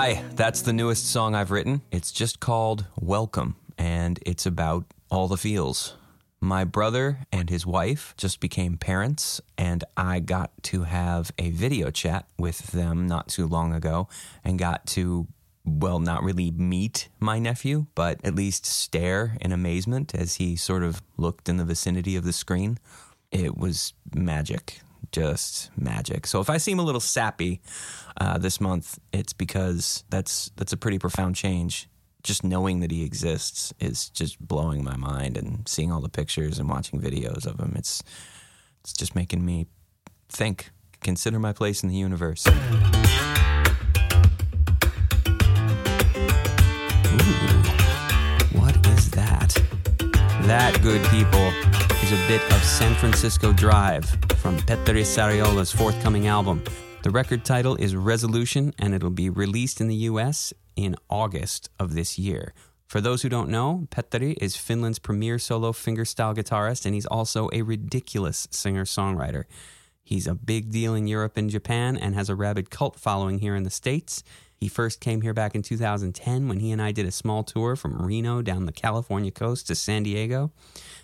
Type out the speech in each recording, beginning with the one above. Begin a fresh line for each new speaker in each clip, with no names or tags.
Hi, that's the newest song I've written. It's just called Welcome, and it's about all the feels. My brother and his wife just became parents, and I got to have a video chat with them not too long ago and got to, well, not really meet my nephew, but at least stare in amazement as he sort of looked in the vicinity of the screen. It was magic, just magic. So if I seem a little sappy uh, this month, it's because that's that's a pretty profound change. Just knowing that he exists is just blowing my mind and seeing all the pictures and watching videos of him it's it's just making me think consider my place in the universe. Ooh, what is that? That good people is a bit of san francisco drive from petteri sariola's forthcoming album the record title is resolution and it'll be released in the us in August of this year. For those who don't know, Petteri is Finland's premier solo fingerstyle guitarist, and he's also a ridiculous singer songwriter. He's a big deal in Europe and Japan and has a rabid cult following here in the States. He first came here back in 2010 when he and I did a small tour from Reno down the California coast to San Diego.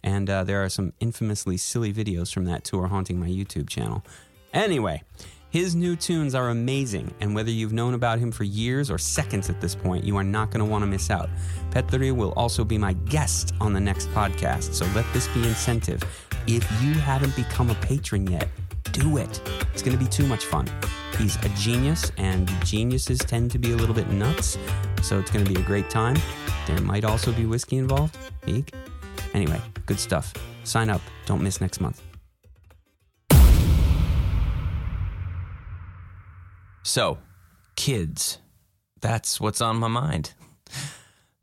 And uh, there are some infamously silly videos from that tour haunting my YouTube channel. Anyway, his new tunes are amazing, and whether you've known about him for years or seconds at this point, you are not going to want to miss out. Petteri will also be my guest on the next podcast, so let this be incentive. If you haven't become a patron yet, do it. It's going to be too much fun. He's a genius, and geniuses tend to be a little bit nuts, so it's going to be a great time. There might also be whiskey involved. Eek. Anyway, good stuff. Sign up. Don't miss next month. So, kids, that's what's on my mind.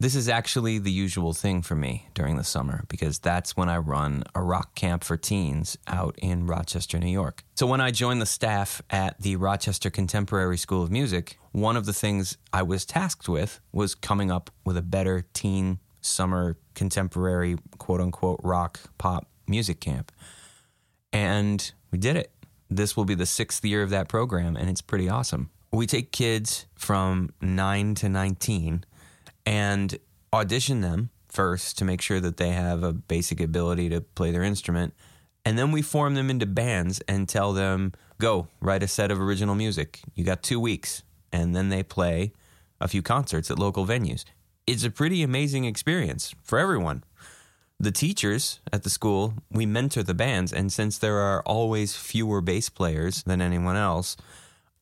This is actually the usual thing for me during the summer because that's when I run a rock camp for teens out in Rochester, New York. So, when I joined the staff at the Rochester Contemporary School of Music, one of the things I was tasked with was coming up with a better teen summer contemporary quote unquote rock pop music camp. And we did it this will be the sixth year of that program, and it's pretty awesome. We take kids from 9 to 19 and audition them first to make sure that they have a basic ability to play their instrument. And then we form them into bands and tell them, go write a set of original music. You got two weeks. And then they play a few concerts at local venues. It's a pretty amazing experience for everyone the teachers at the school, we mentor the bands. And since there are always fewer bass players than anyone else,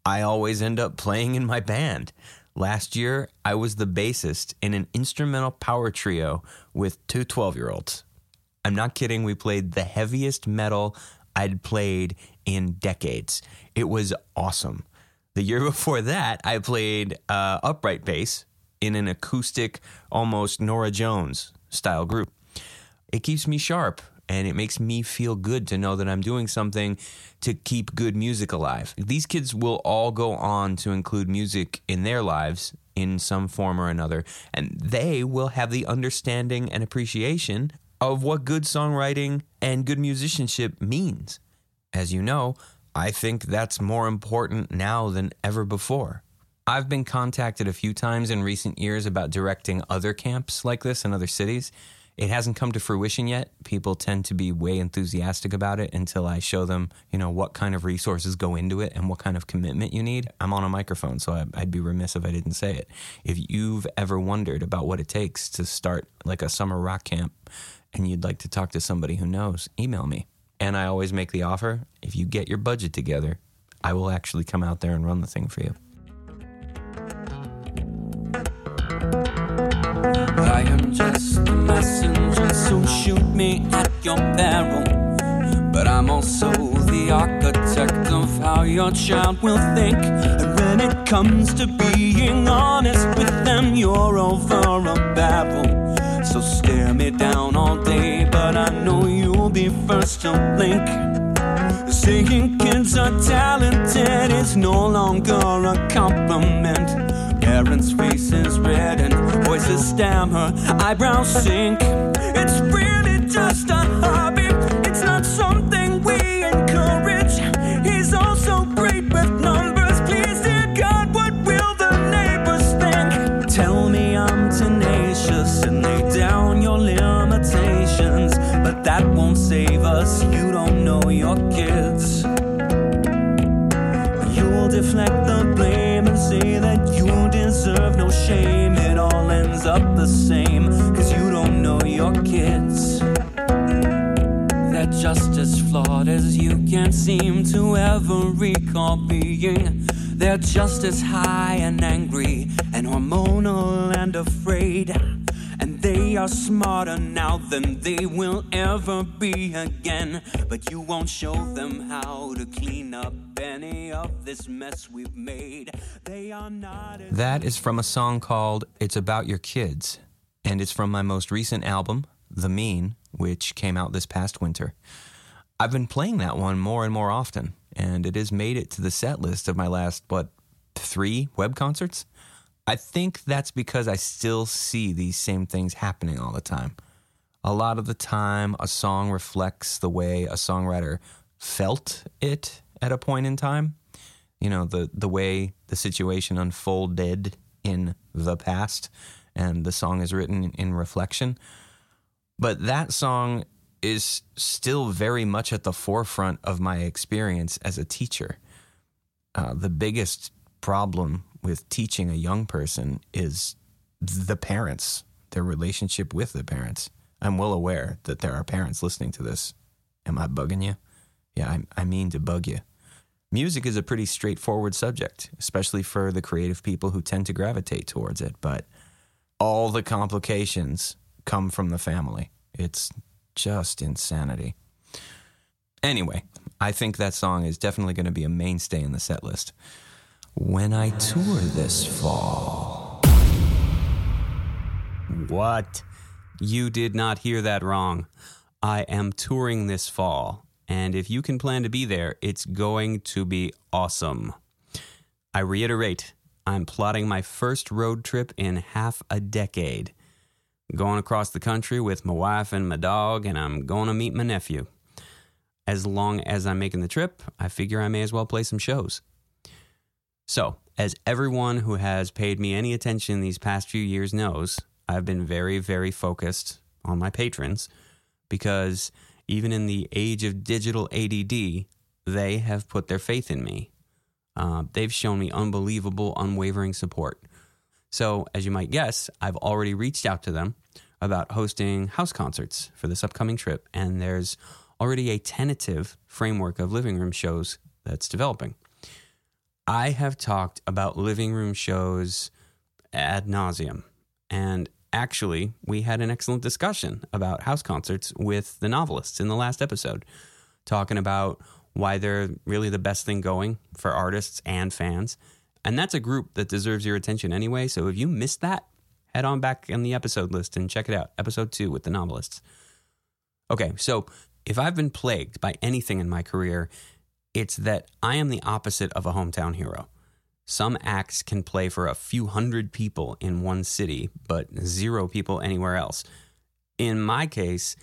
I always end up playing in my band. Last year, I was the bassist in an instrumental power trio with two 12 year olds. I'm not kidding, we played the heaviest metal I'd played in decades. It was awesome. The year before that, I played uh, upright bass in an acoustic, almost Norah Jones style group it keeps me sharp and it makes me feel good to know that I'm doing something to keep good music alive. These kids will all go on to include music in their lives in some form or another, and they will have the understanding and appreciation of what good songwriting and good musicianship means. As you know, I think that's more important now than ever before. I've been contacted a few times in recent years about directing other camps like this in other cities. It hasn't come to fruition yet. People tend to be way enthusiastic about it until I show them, you know, what kind of resources go into it and what kind of commitment you need. I'm on a microphone, so I'd be remiss if I didn't say it. If you've ever wondered about what it takes to start like a summer rock camp and you'd like to talk to somebody who knows, email me. And I always make the offer if you get your budget together, I will actually come out there and run the thing for you. I am just so shoot me at your peril. But I'm also the architect of how your child will think. And when it comes to being honest with them, you're over a barrel. So stare me down all day, but I know you'll be first to blink. Saying kids are talented is no longer a compliment. Karen's face is red and voices stammer, eyebrows sink. It's really just a hobby, it's not something we encourage. He's also great with numbers. Please, dear God, what will the neighbors
think?
Tell me I'm tenacious and lay down your limitations, but that won't save us. You don't know your kids. You'll
deflect the blame and say that you no shame. It all ends up the same, cause you don't know your kids. They're just as flawed as you can't seem to ever recall being. They're just as high and angry and hormonal and afraid. And they are smarter now than they will ever be again. But you won't show them how to clean up any of this mess we've made. They are not. as-
That is from a song called It's About Your Kids, and it's from my most recent album, The Mean, which came out this past winter. I've been playing that one more and more often, and it has made it to the set list of my last, what, three web concerts? I think that's because I still see these same things happening all the time. A lot of the time, a song reflects the way a songwriter felt it at a point in time you know the the way the situation unfolded in the past and the song is written in reflection. But that song is still very much at the forefront of my experience as a teacher. Uh, the biggest problem with teaching a young person is the parents their relationship with the parents. I'm well aware that there are parents listening to this. Am i bugging you? Yeah i, I mean to bug you Music is a pretty straightforward subject, especially for the creative people who tend to gravitate towards it, but all the complications come from the family. It's just insanity. Anyway, I think that song is definitely going to be a mainstay in the set list. When I tour this fall.
What? You did not hear that wrong. I am touring this fall, and if you can plan to be there, it's going to be awesome. I reiterate, I'm plotting my first road trip in half a decade. Going across the country with my wife and my dog, and I'm going to meet my nephew. As long as I'm making the trip, I figure I may as well play some shows. So, as everyone who has paid me any attention these past few years knows, I've been very, very focused on my patrons because even in the age of digital ADD, they have put their faith in me. Uh, they've shown me unbelievable, unwavering support. So, as you might guess, I've already reached out to them about hosting house concerts for this upcoming trip, and there's already a tentative framework of living room shows that's developing. I have talked about living room shows ad nauseum, and actually, we had an excellent discussion about house concerts with the novelists in the last episode, talking about why they're really the best thing going for artists and fans. And that's a group that deserves your attention anyway. So if you missed that, head on back in the episode list and check it out. Episode two with the novelists. Okay, so if I've been plagued by anything in my career, it's that I am the opposite of a hometown hero. Some acts can play for a few hundred people in one city, but zero people anywhere else. In my case,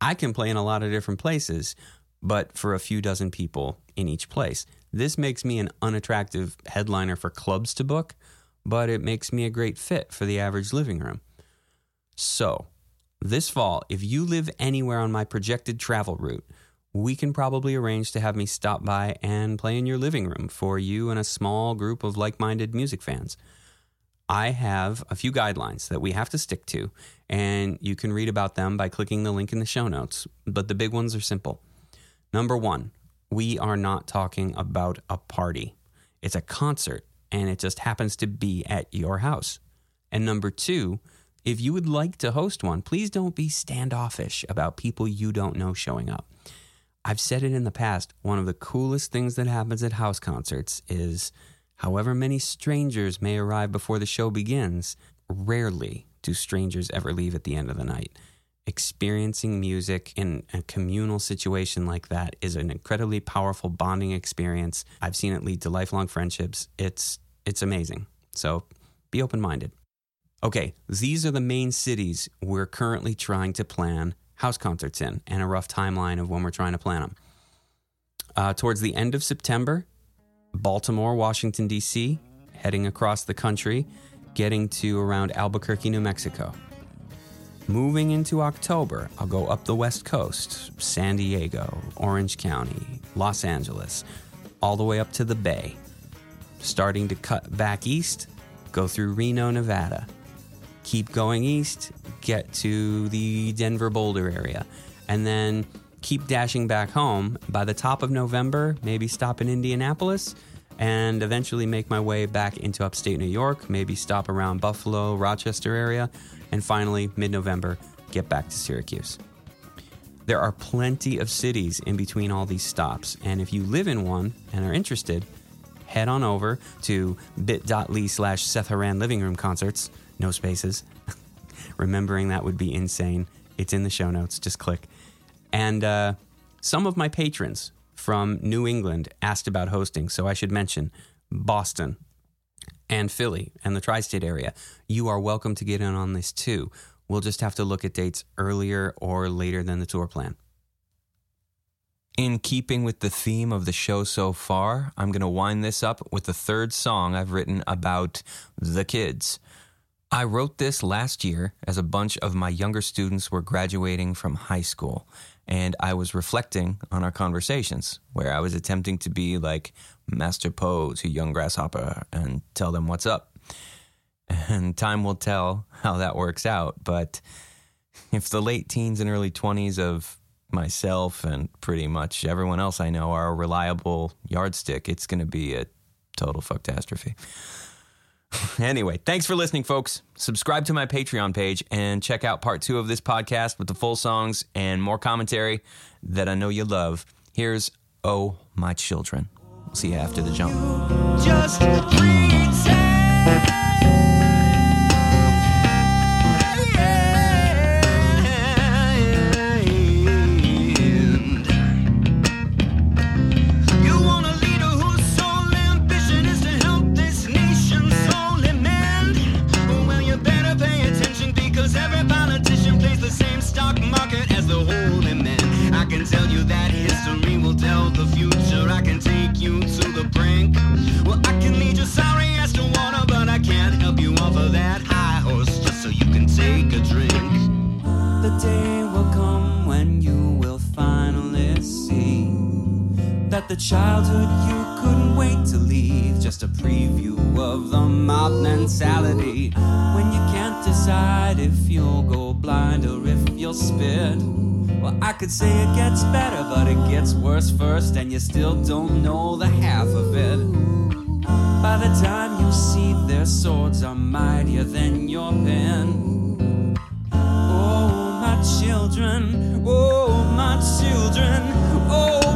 I can play in a lot of different places, but for a few dozen people in each place. This makes me an unattractive headliner for clubs to book, but it makes me a great fit for the average living room. So, this fall, if you live anywhere on my projected travel route, we can probably arrange to have me stop by and play in your living room for you and a small group of like minded music fans. I have a few guidelines that we have to stick to, and you can read about them by clicking the link in the show notes. But the big ones are simple. Number one, we are not talking about a party, it's a concert, and it just happens to be at your house. And number two, if you would like to host one, please don't be standoffish about people you don't know showing up. I've said it in the past. One of the coolest things that happens at house concerts is however many strangers may arrive before the show begins, rarely do strangers ever leave at the end of the night. Experiencing music in a communal situation like that is an incredibly powerful bonding experience. I've seen it lead to lifelong friendships. It's it's amazing. So be open-minded. Okay, these are the main cities we're currently trying to plan house concerts in and a rough timeline of when we're trying to plan them. Uh, towards the end of September, Baltimore, Washington, D.C., heading across the country, getting to around Albuquerque, New Mexico. Moving into October, I'll go up the West Coast, San Diego, Orange County, Los Angeles, all the way up to the Bay. starting to cut back east, go through Reno, Nevada. Keep going east, get to the Denver Boulder area, and then keep dashing back home. By the top of November, maybe stop in Indianapolis and eventually make my way back into upstate New York, maybe stop around Buffalo, Rochester area, and finally, mid November, get back to Syracuse. There are plenty of cities in between all these stops, and if you live in one and are interested, head on over to bit.ly slash Seth Horan Living Room Concerts, no spaces. Remembering that would be insane. It's in the show notes, just click. And uh, some of my patrons from New England asked about hosting, so I should mention Boston and Philly and the tri state area. You are welcome to get in on this too. We'll just have to look at dates earlier or later than the tour plan.
In keeping with the theme of the show so far, I'm going to wind this up with the third song I've written about the kids. I wrote this last year as a bunch of my younger students were graduating from high school, and I was reflecting on our conversations where I was attempting to be like Master Po to young grasshopper and tell them what's up. And time will tell how that works out. But if the late teens and early 20s of myself and pretty much everyone else I know are a reliable yardstick, it's going to be a total fucktastrophe. anyway, thanks for listening, folks. Subscribe to my Patreon page and check out part two of this podcast with the full songs and more commentary that I know you love. Here's Oh My Children. We'll see you after the jump.
Childhood you couldn't wait to leave. Just a preview of the mob mentality. When you can't decide if you'll go blind or if you'll spit. Well, I could say it gets better, but it gets worse first, and you still don't know the half of it. By the time you see their swords are mightier than your pen. Oh, my children, oh, my children, oh,